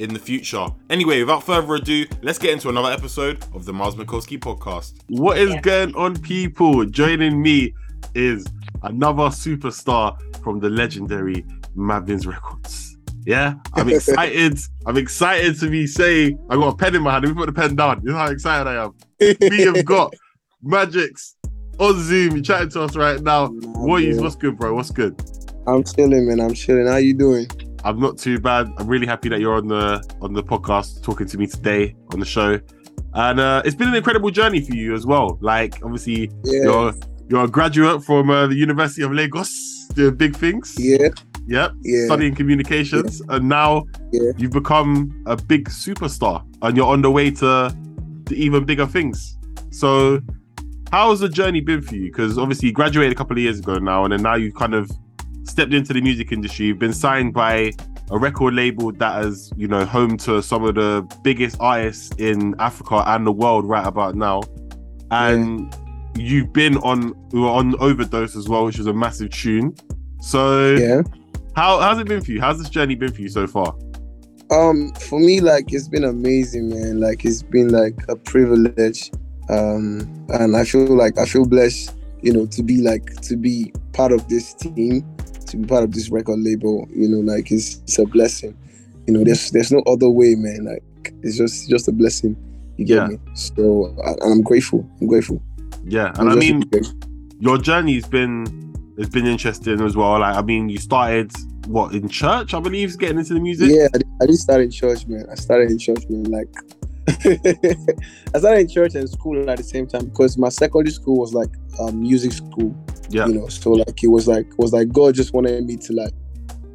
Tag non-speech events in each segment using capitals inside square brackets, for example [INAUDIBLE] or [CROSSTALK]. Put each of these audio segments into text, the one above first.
in the future. Anyway, without further ado, let's get into another episode of the Miles Mikulski podcast. What is yeah. going on, people? Joining me is another superstar from the legendary Mavins Records. Yeah, I'm [LAUGHS] excited. I'm excited to be saying I got a pen in my hand. Let me put the pen down. You know how excited I am. we have [LAUGHS] got Magixx on Zoom. You're chatting to us right now. What is, what's good, bro? What's good? I'm chilling, man. I'm chilling. How you doing? I'm not too bad. I'm really happy that you're on the on the podcast talking to me today on the show and uh, it's been an incredible journey for you as well. Like obviously, yeah. you're you're a graduate from uh, the University of Lagos, doing big things. Yeah. Yep. Yeah. Studying communications, yeah. and now yeah. you've become a big superstar, and you're on the way to to even bigger things. So, how has the journey been for you? Because obviously, you graduated a couple of years ago now, and then now you've kind of stepped into the music industry. You've been signed by a record label that is, you know, home to some of the biggest artists in Africa and the world right about now. And yeah. you've been on we were on overdose as well, which was a massive tune. So yeah, how how's it been for you? How's this journey been for you so far? Um, for me, like it's been amazing, man. Like it's been like a privilege, um, and I feel like I feel blessed, you know, to be like to be part of this team to be part of this record label, you know, like it's, it's a blessing. You know, there's there's no other way, man. Like it's just just a blessing. You get yeah. me? So I, I'm grateful. I'm grateful. Yeah, and i mean, your journey's been it's been interesting as well. Like, I mean, you started what in church, I believe, getting into the music. Yeah, I did, I did start in church, man. I started in church, man. Like, [LAUGHS] I started in church and school at the same time because my secondary school was like um, music school. Yeah. You know, so like it was like was like God just wanted me to like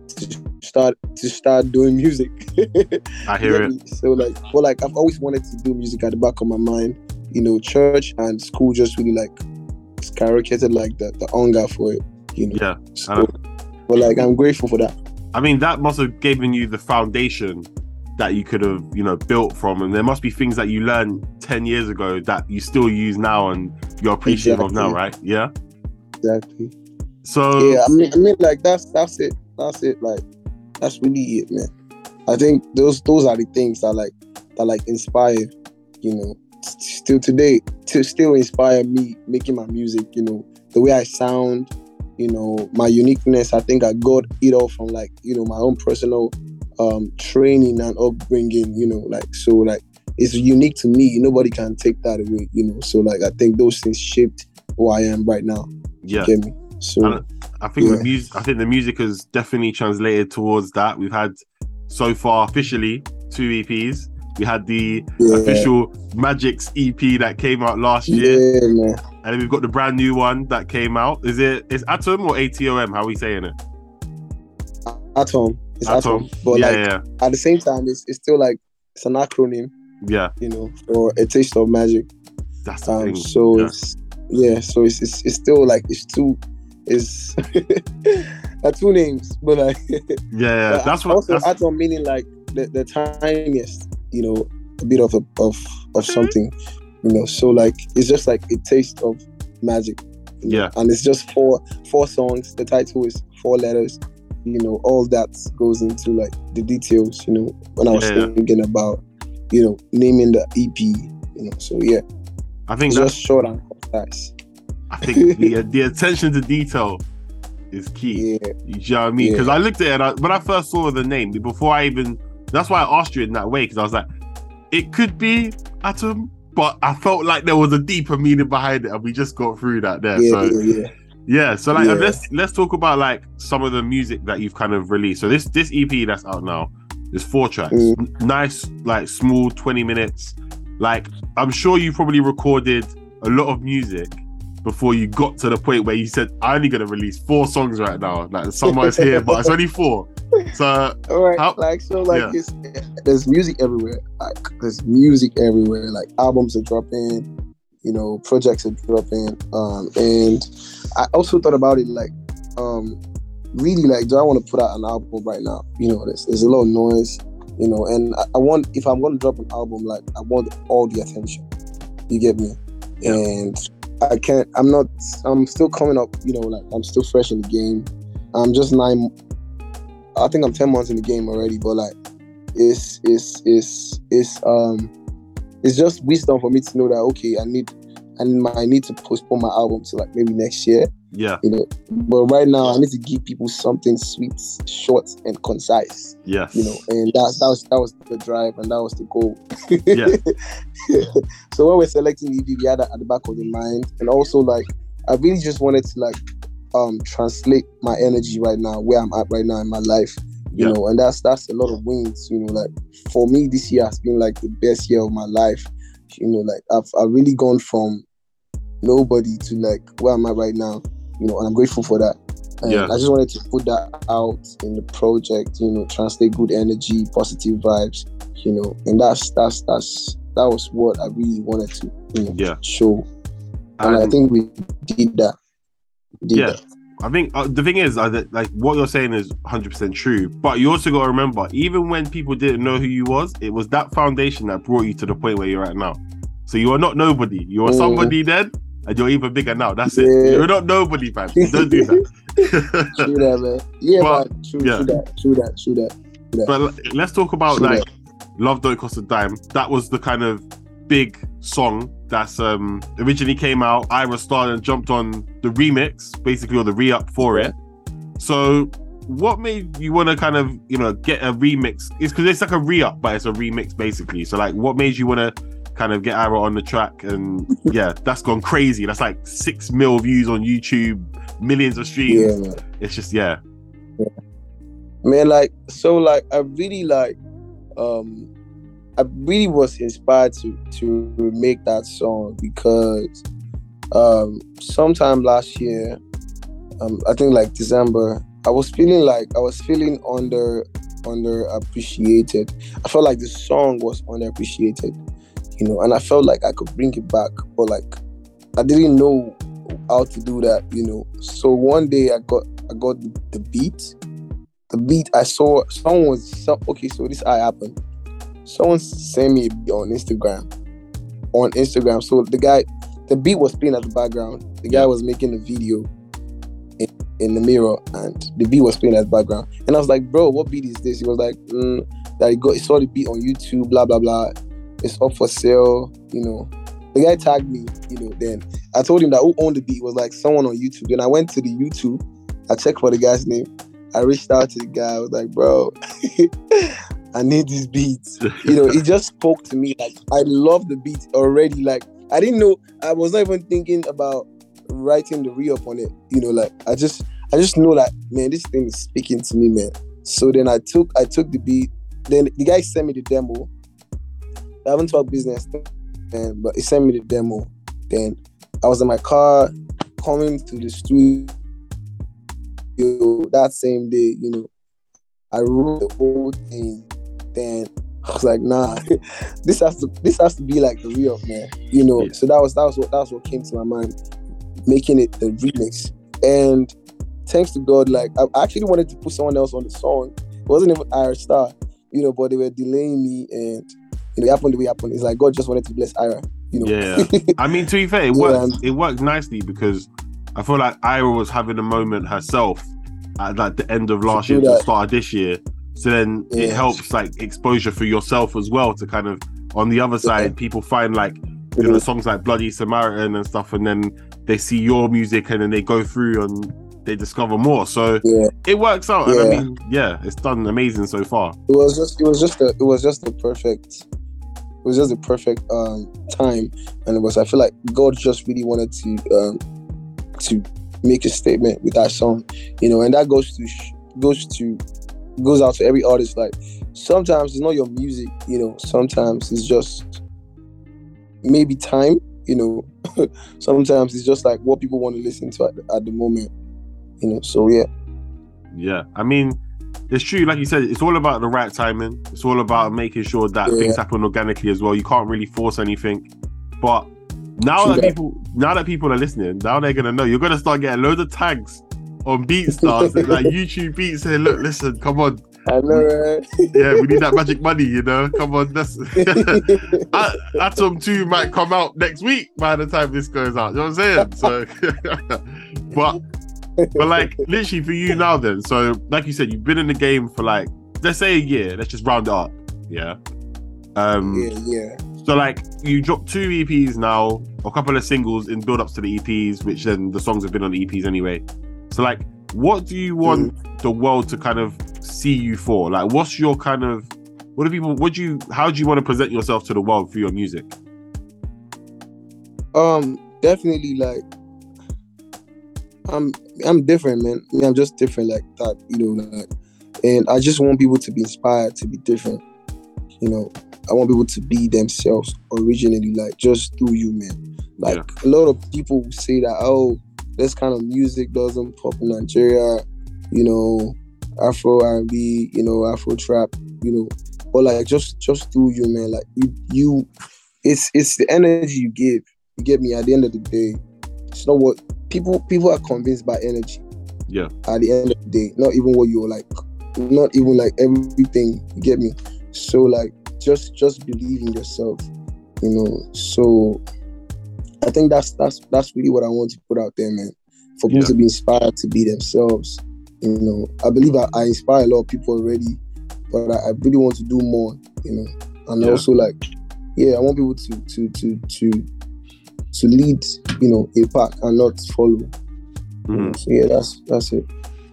to start to start doing music. [LAUGHS] I hear it. So like well like I've always wanted to do music at the back of my mind. You know, church and school just really like skyrocketed like the, the hunger for it. You know. Yeah. So, but like I'm grateful for that. I mean that must have given you the foundation that you could have you know built from and there must be things that you learned 10 years ago that you still use now and you're appreciative exactly. of now right yeah exactly. So yeah, I mean, I mean, like that's that's it. That's it. Like that's really it, man. I think those those are the things that like that like inspire, you know, still today to still inspire me making my music. You know, the way I sound, you know, my uniqueness. I think I got it all from like you know my own personal um training and upbringing. You know, like so like it's unique to me. Nobody can take that away. You know, so like I think those things shaped who I am right now. Yeah. Get me? So I think yeah. the music I think the music has definitely translated towards that. We've had so far officially two EPs. We had the yeah. official Magixx EP that came out last year. Yeah, and then we've got the brand new one that came out. Is it is Atom or ATOM? How are we saying it? Atom. It's Atom. Atom. But yeah, like yeah. at the same time it's, it's still like it's an acronym. Yeah. You know, for a taste of magic. That's the um, thing. So it's yeah, so it's, it's, it's still like it's two is [LAUGHS] uh, two names, but like yeah, yeah. that's what also that's... adds on meaning like the, the tiniest, you know, a bit of a, of of something You know, so like it's just like a taste of magic. you know, Yeah. And it's just four four songs. The title is four letters. You know, all that goes into like the details, you know, when I was Yeah. thinking about, you know, naming the EP, you know. So yeah, I think it's that's just short and concise. I think the [LAUGHS] the attention to detail is key. Yeah. You know what I mean? Yeah. Because I looked at it and I, when I first saw the name, before I even that's why I asked you in that way because I was like, it could be Atom, but I felt like there was a deeper meaning behind it, and we just got through that there. Yeah, so yeah, yeah. yeah, so like Yeah. let's let's talk about like some of the music that you've kind of released. So this this EP that's out now is four tracks, Mm. Nice like small twenty minutes. Like I'm sure you probably recorded a lot of music before you got to the point where you said I'm only gonna release four songs right now. Like summer's here, but it's only four. So All [LAUGHS] right, How- like so, like Yeah. it's, there's music everywhere. Like there's music everywhere. Like albums are dropping, you know, projects are dropping. Um, and I also thought about it like, um, really like, do I want to put out an album right now? You know, there's, there's a lot of noise, you know, and I, I want if I'm going to drop an album, like I want all the attention. You get me? And I can't. I'm not. I'm still coming up. You know, like I'm still fresh in the game. I'm just nine I think I'm ten months in the game already, but like it's it's it's it's um it's just wisdom for me to know that okay, I need I need, I need to postpone my album to like maybe next year, yeah, you know. But right now, I need to give people something sweet, short, and concise, yes, you know. And that that was that was the drive, and that was the goal. Yeah. [LAUGHS] so when we're selecting EP, we had that at the back of the mind, and also like I really just wanted to like um translate my energy right now, where I'm at right now in my life, you Yeah. know, and that's that's a lot of wins, you know. Like for me, this year has been like the best year of my life, you know. Like I've I've really gone from nobody to like where I'm at right now, you know, and I'm grateful for that. And Yeah. I just wanted to put that out in the project, you know, translate good energy, positive vibes, you know, and that's that's that's that was what I really wanted to, you know, Yeah. show. And I think we did that. Did Yeah. that. I think uh, the thing is uh, that, like what you're saying is 100% true, but you also got to remember, even when people didn't know who you was, it was that foundation that brought you to the point where you're at now. So you are not nobody. You are Mm. somebody then, and you're even bigger now. That's it. Yeah. You're not nobody, man. [LAUGHS] Don't do that. True that, man. Yeah, But- man. True, yeah. true that. True that. True that. but let's talk about True like "Love Don't Cost a Dime." That was the kind of big song that's um originally came out. Ira started and jumped on the remix, basically, or the re-up for it. So, what made you want to kind of you know get a remix? It's because it's like a re-up, but it's a remix basically. So, like, what made you want to kind of get Ayra on the track? And yeah, that's gone crazy. That's like six mil views on YouTube, millions of streams. Yeah. It's just yeah, man like so like i really like um i really was inspired to to make that song because um sometime last year um i think like december i was feeling like i was feeling under underappreciated i felt like the song was underappreciated you know and i felt like i could bring it back but like i didn't know how to do that you know so one day i got i got the, beat the beat I saw someone was okay, so this it happened. Someone sent me on Instagram. On Instagram. So the guy the beat was playing at the background. The guy was making a video in, in the mirror and the beat was playing at the background. And I was like, bro, what beat is this? He was like, mm, that he got he saw the beat on YouTube, blah blah blah. It's up for sale, you know. The guy tagged me, you know, then I told him that who owned the beat was like someone on YouTube. Then I went to the YouTube, I checked for the guy's name. I reached out to the guy. I was like, bro, [LAUGHS] I need this beat. You know, it just spoke to me. Like, I love the beat already. Like, I didn't know, I was not even thinking about writing the re up on it. You know, like, I just, I just know that, man, this thing is speaking to me, man. So then I took, I took the beat. Then the guy sent me the demo. I haven't talked business, man, but he sent me the demo. Then I was in my car coming to the studio that same day, you know, I wrote the whole thing. Then I was like, nah, [LAUGHS] this has to this has to be like the real man, you know. Yeah. So that was that was what that was what came to my mind, making it the remix. And thanks to God, like I actually wanted to put someone else on the song. It wasn't even Ayra Starr, you know, but they were delaying me and you know, it happened the way it happened. It's like God just wanted to bless Ayra, You know? Yeah, [LAUGHS] I mean, to be fair, it Yeah, worked. and- It worked nicely because I feel like Ayra was having a moment herself at like the end of last year, to start of this year. So then it helps like exposure for yourself as well to kind of on the other side, people find like you know songs like Bloody Samaritan and stuff, and then they see your music and then they go through and they discover more. So yeah. it works out. And I Yeah. mean, yeah, it's done amazing so far. it was just it was just a it was just the perfect was just the perfect um time. And it was i feel like god just really wanted to um to make a statement with that song you know and that goes to goes to goes out to every artist. Like sometimes it's not your music you know. Sometimes it's just maybe time you know. [LAUGHS] Sometimes it's just like what people want to listen to at at the moment you know. So yeah. Yeah, I mean, it's true. Like you said, it's all about the right timing. It's all about making sure that Yeah. things happen organically as well. You can't really force anything. But now True that people, now that people are listening, now they're gonna know. You're gonna start getting loads of tags on BeatStars, and, like [LAUGHS] YouTube beats. Saying, "Look, listen, come on, i know right yeah, we need that magic money. You know, come on, that's." [LAUGHS] [LAUGHS] Atom 2 might come out next week by the time this goes out. You know what I'm saying? So, but but like literally for you now, then. So, like you said, you've been in the game for like let's say a year. Let's just round it up. Yeah. Um. yeah yeah So like you dropped two EPs now, a couple of singles in build-ups to the EPs, which then the songs have been on the EPs anyway. So like, what do you want the world to kind of see you for? Like, what's your kind of what do people? What do you? How do you want to present yourself to the world through your music? Um, definitely like I'm I'm different, man. I mean, I'm just different like that, you know, like, and I just want people to be inspired to be different. You know, I want people to be themselves originally, like just do you, man. Like a lot of people say that, oh, this kind of music doesn't pop in Nigeria, you know, Afro R&B, you know, Afro trap, you know, but like just just do you, man. Like you you, it's it's the energy you give. You get me? At the end of the day, it's not what people people are convinced by energy. Yeah. At the end of the day, not even what you're like, not even like everything. You get me? So like, just just believe in yourself. You know. So I think that's that's that's really what I want to put out there, man. For people Yeah. to be inspired to be themselves. You know, I believe I, I inspire a lot of people already, but I, I really want to do more. You know, and Yeah. also like, yeah, I want people to to to to to lead. You know, a pack and not follow. Mhm. So yeah, that's that's it.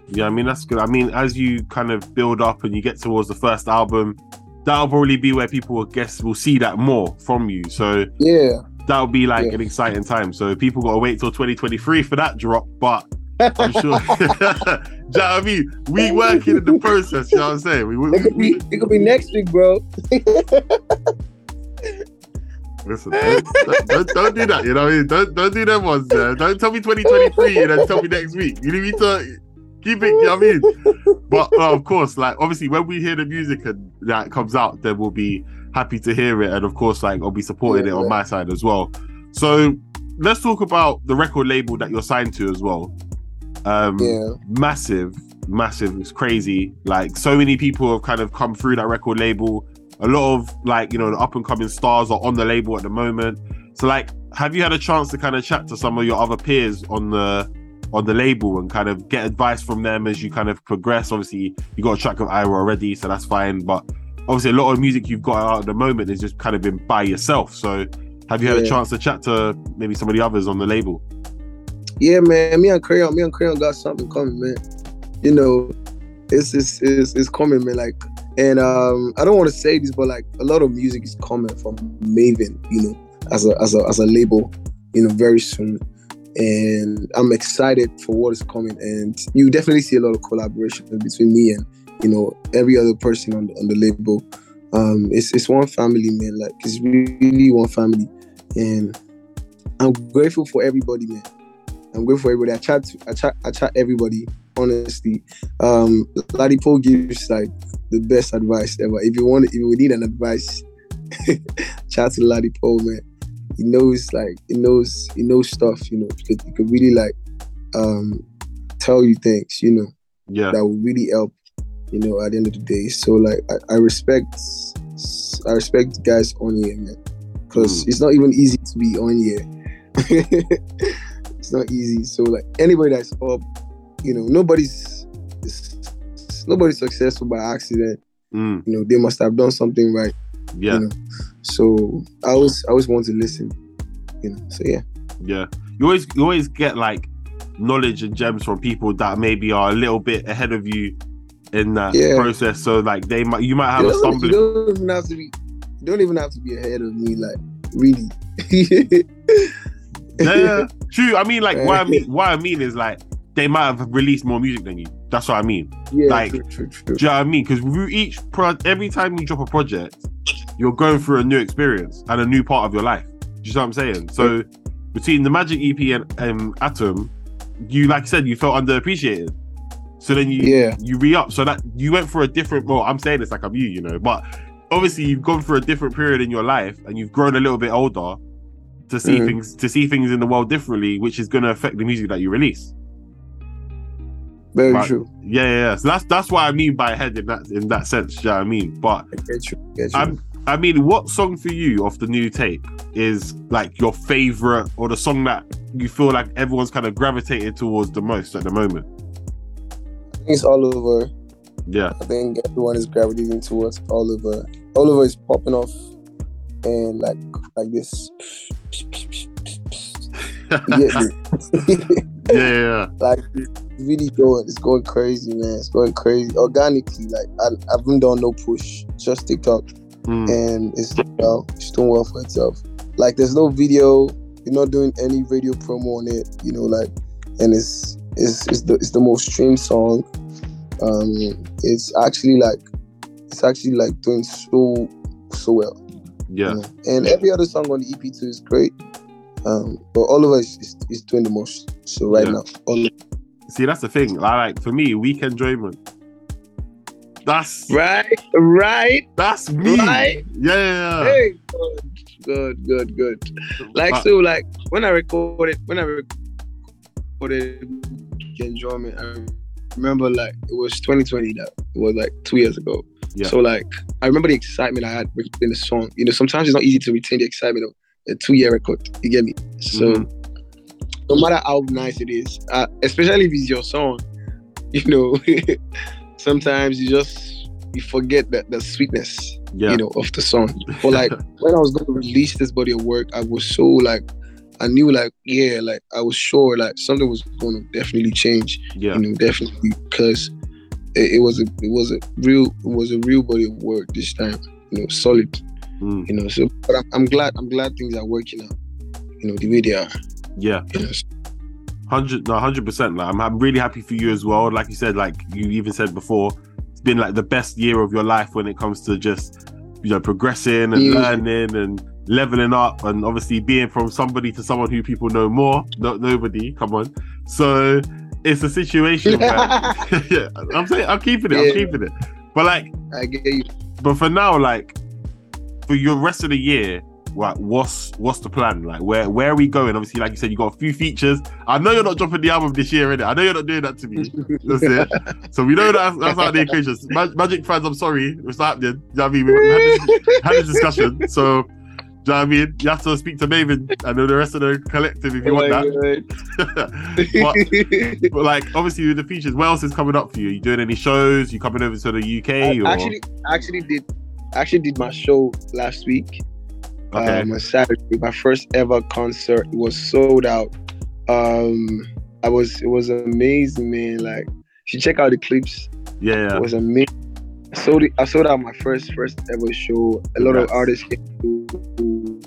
Yeah, I mean that's good. I mean, as you kind of build up and you get towards the first album, that'll probably be where people, I guess, will see that more from you. So Yeah, that'll be like Yeah. an exciting time. So people gotta wait till 2023 for that drop, but I'm [LAUGHS] sure. [LAUGHS] Do you know what I mean? We working in the process. You know what I'm saying? We, we, it could be we it could be next week, bro. [LAUGHS] listen. Don't, don't, don't do that. You know I mean? Don't don't do them ones. There. Don't tell me 2023 and then tell me next week. You need me to keep it. You know what I mean? But uh, of course, like obviously, when we hear the music and that comes out, then we'll be happy to hear it, and of course, like I'll be supporting Yeah, it on yeah. my side as well. So let's talk about the record label that you're signed to as well. Um, Yeah. massive, massive. It's crazy. Like so many people have kind of come through that record label. A lot of like you know the up and coming stars are on the label at the moment. So like, have you had a chance to kind of chat to some of your other peers on the on the label and kind of get advice from them as you kind of progress? Obviously, you got a track of Ayra already, so that's fine. But obviously, a lot of music you've got out at the moment is just kind of been by yourself. So have you had a chance to chat to maybe some of the others on the label? Yeah, man. Me and Crayon, me and Crayon got something coming, man. You know, it's it's it's, it's coming, man. Like, and um, I don't want to say this, but like a lot of music is coming from Mavin, you know, as a as a as a label, you know, very soon. And I'm excited for what is coming. And you definitely see a lot of collaboration between me and you know every other person on the, on the label. Um, it's it's one family, man. Like it's really one family, and I'm grateful for everybody, man. I'm grateful for everybody. I chat, to, I chat, I chat everybody. Honestly, um, Paul gives like the best advice ever. If you want, if you need an advice, [LAUGHS] chat to Ladipoe, man. He knows, like, he knows, he knows stuff. You know, he could, he could really like um tell you things. You know, Yeah, that will really help. You know, at the end of the day. So like, I, I respect, I respect guys on here, man, because Mm. it's not even easy to be on here. [LAUGHS] it's not easy. So like anybody that's up, you know, nobody's nobody's successful by accident. Mm, You know, they must have done something right. yeah, You know. So I always I always want to listen. You know. So yeah. yeah. You always you always get like knowledge and gems from people that maybe are a little bit ahead of you in that Yeah. process. So like they might you might have a don't, you stumbling. don't even have to be you don't even have to be ahead of me, like really. [LAUGHS] Yeah, yeah, true. I mean, like, what I [LAUGHS] mean, what I mean is like they might have released more music than you. That's what I mean. yeah, Like, true, true, true. Do you know what I mean? Because each pro, every time you drop a project, you're going through a new experience and a new part of your life. Do you know what I'm saying? So between the Magixx EP and um, Atom, you like I said, you felt underappreciated. So then you Yeah. you re up. So that you went for a different. Well, I'm saying this like I'm you, you know, but obviously you've gone through a different period in your life and you've grown a little bit older to see Mhm. things to see things in the world differently, which is going to affect the music that you release. Very true. Yeah, yeah, yeah. So that's that's what I mean by head in that in that sense. You know what I mean? But I get you. Get you. I'm, I mean, what song for you off the new tape is like your favorite or the song that you feel like everyone's kind of gravitated towards the most at the moment? I think it's all over. Yeah, I think everyone is gravitating towards All Over. Oliver is popping off and like like this. [LAUGHS] You get me? yeah, yeah, yeah. [LAUGHS] like really going it's going crazy man. It's going crazy. Organically like I, I haven't done no push just tiktok. Mm, and it's doing well. It's doing well for itself. Like there's no video. You're not doing any radio promo on it you know like and it's it's it's the, it's the most streamed song. Um it's actually like it's actually like doing so so well. Yeah, you know. and every other song on the ep too is great. Um but All Over is, is, is doing the most. So right Yeah. now All Over See, that's the thing. Like for me, weekend enjoyment. That's Right, right. that's me. Right. Yeah, yeah, yeah. Hey, good, good, good, good. Like Uh, so, like when I recorded, when I recorded enjoyment, I remember like it was 2020. That it was like two years ago. Yeah. So like I remember the excitement I had in the song. You know, sometimes it's not easy to retain the excitement of a two-year record. You get me? So Mhm. No matter how nice it is, uh, especially if it's your song, [LAUGHS] you know, [LAUGHS] sometimes you just you forget that the sweetness yeah, you know, of the song. But [LAUGHS] like when I was going to release this body of work, I was so like, I knew like, yeah, like I was sure like something was going to definitely change. yeah, You know, definitely because it, it was a it was a real it was a real body of work this time. You know, solid. Mm, You know, so but I'm, I'm glad I'm glad things are working out. You know, the way they are. Yeah. Know, Hundred, no, hundred percent. Like, I'm, I'm really happy for you as well. Like you said, like you even said before, it's been like the best year of your life when it comes to just you know progressing and Yeah. learning and leveling up, and obviously being from somebody to someone who people know more. No, nobody, come on. So it's a situation where [LAUGHS] yeah, I'm saying I'm keeping it. I'm keeping it. But like, I get you. but for now, like for your rest of the year, what what's what's the plan? Like where where are we going? Obviously, like you said, you got a few features. I know you're not dropping the album this year, innit? I know you're not doing that to me. That's [LAUGHS] it. So we know that that's out of the equation. Mag- Magixx fans, I'm sorry, it's happening. You know what I mean? We had this, had this discussion. So do you know what I mean? You have to speak to Mavin and the rest of the collective if you want that. [LAUGHS] but, but like obviously with the features, what else is coming up for you? You doing any shows? You coming over to the UK I or actually actually did actually did my show last week. Okay? um, on Saturday. My first ever concert it was sold out. Um, I was it was amazing, man. Like, you should check out the clips. yeah, yeah. It was amazing. I sold it. I sold out my first first ever show. A lot of artists came to,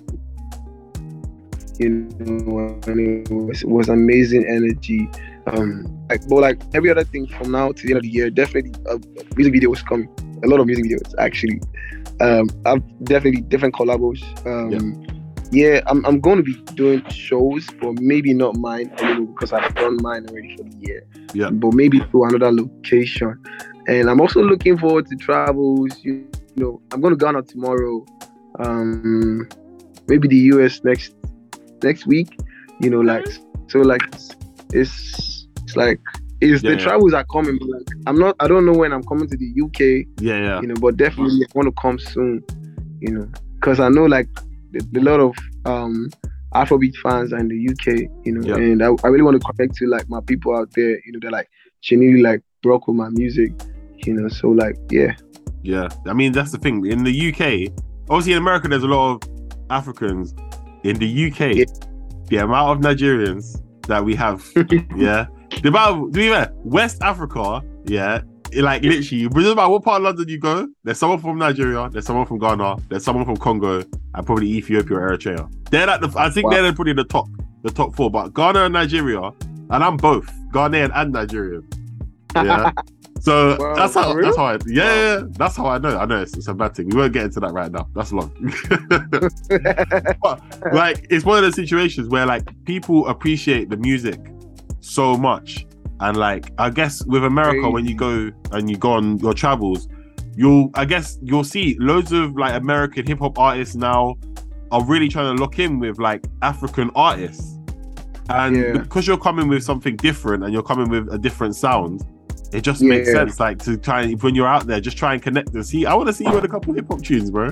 you know, it was, it was amazing energy. Um, like, but like every other thing from now to the end of the year, definitely a music video is coming. A lot of music videos actually. Um, I've definitely different collabos. Um, yeah, I'm, I'm going to be doing shows, but maybe not mine anymore because I've done mine already for the year. Yeah. But maybe to another location. And I'm also looking forward to travels. You, know, I'm going to Ghana tomorrow. Um, maybe the US next next week. You know, like so, like it's it's, it's like it's Yeah, the yeah. travels are coming. But like, I'm not. I don't know when I'm coming to the UK Yeah, yeah. you know, but definitely I want to come soon, you know, because I know like a lot of um Afrobeat fans in the UK, you know, Yeah. and I, I really want to connect to like my people out there, you know, they're like genuinely like broke with my music, you know. So like, yeah, Yeah, I mean that's the thing. In the UK, obviously in America, there's a lot of Africans. In the UK, Yeah. the amount of Nigerians that we have, [LAUGHS] yeah, the of, to be fair, West Africa, yeah, it, like literally, it doesn't matter what part of London you go, there's someone from Nigeria, there's someone from Ghana, there's someone from Congo, and probably Ethiopia or Eritrea. They're like the, I think Wow. they're probably the top, the top four. But Ghana and Nigeria, and I'm both Ghanaian and Nigerian. Yeah. [LAUGHS] So Wow, that's how that's how I yeah, yeah, yeah, that's how I know. I know it's, it's a bad thing. We won't get into that right now. That's long. [LAUGHS] [LAUGHS] but like it's one of those situations where like people appreciate the music so much. And like I guess with America, when you go and you go on your travels, you'll I guess you'll see loads of like American hip hop artists now are really trying to lock in with like African artists. And Yeah. because you're coming with something different and you're coming with a different sound, it just makes sense like to try and when you're out there, just try and connect and see. I want to see you in a couple hip hop tunes, bro.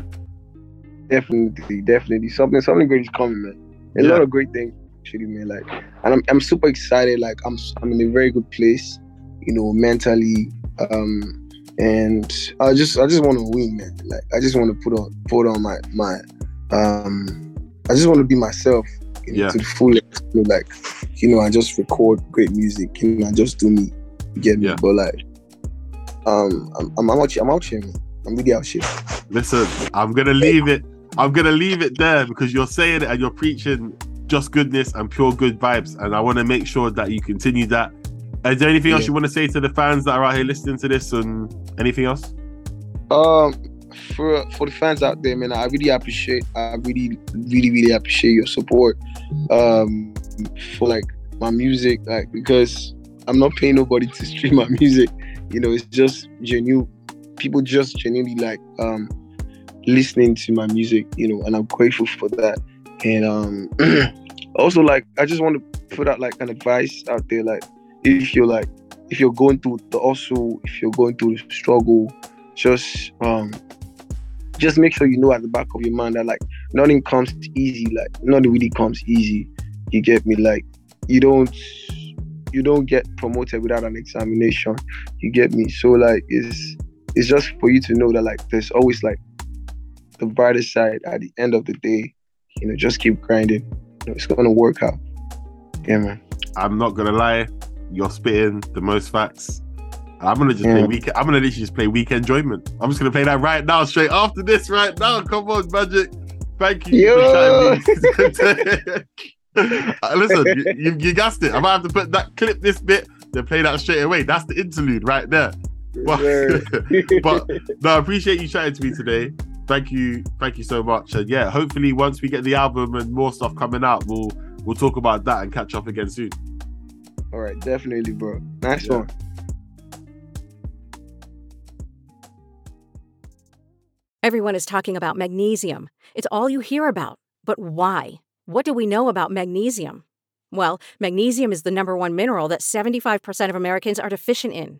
definitely, definitely something something great is coming, man. A Yeah. lot of great things actually, man. Like, and I'm I'm super excited. Like, I'm I'm in a very good place, you know, mentally. Um, and I just I just want to win, man. Like, I just want to put on put on my my um, I just want to be myself, you know, Yeah. to the fullest. You know, like, you know, I just record great music, you know, I just do me. You get me? Yeah. But like, um, I'm I'm out here. I'm out here, man. I'm really out here. Listen, I'm gonna leave it. I'm gonna leave it there because you're saying it and you're preaching just goodness and pure good vibes, and I want to make sure that you continue that. Is there anything else you want to say to the fans that are out here listening to this, and anything else? Um, for for the fans out there, man, I really appreciate. I really, really, really appreciate your support. Um, for like my music, like because I'm not paying nobody to stream my music. You know, it's just genuine. People just genuinely like um listening to my music. You know, and I'm grateful for that. And um, [CLEARS THROAT] also like I just want to put out like an advice out there, like if you're like if you're going through the also if you're going through the struggle just um just make sure you know at the back of your mind that like nothing comes easy like nothing really comes easy. You get me? Like you don't you don't get promoted without an examination. You get me? So like it's it's just for you to know that like there's always like the brighter side at the end of the day. You know just keep grinding it's gonna work out yeah man I'm not gonna lie, you're spitting the most facts. I'm gonna just play Yeah. week. I'm gonna literally just play weekend enjoyment. I'm just gonna play that right now, straight after this, right now. Come on, Magixx. Thank you Yo. for shouting me. [LAUGHS] Uh, Listen, you, you, gassed it. I might have to put that clip this bit, then play that straight away. That's the interlude right there. But, [LAUGHS] but no, I appreciate you chatting to me today. Thank you, thank you so much. And yeah, hopefully once we get the album and more stuff coming out, we'll we'll talk about that and catch up again soon. all right definitely bro nice Yeah. one Everyone is talking about magnesium. It's all you hear about. But why? What do we know about magnesium? Well, magnesium is the number one mineral that 75% of Americans are deficient in.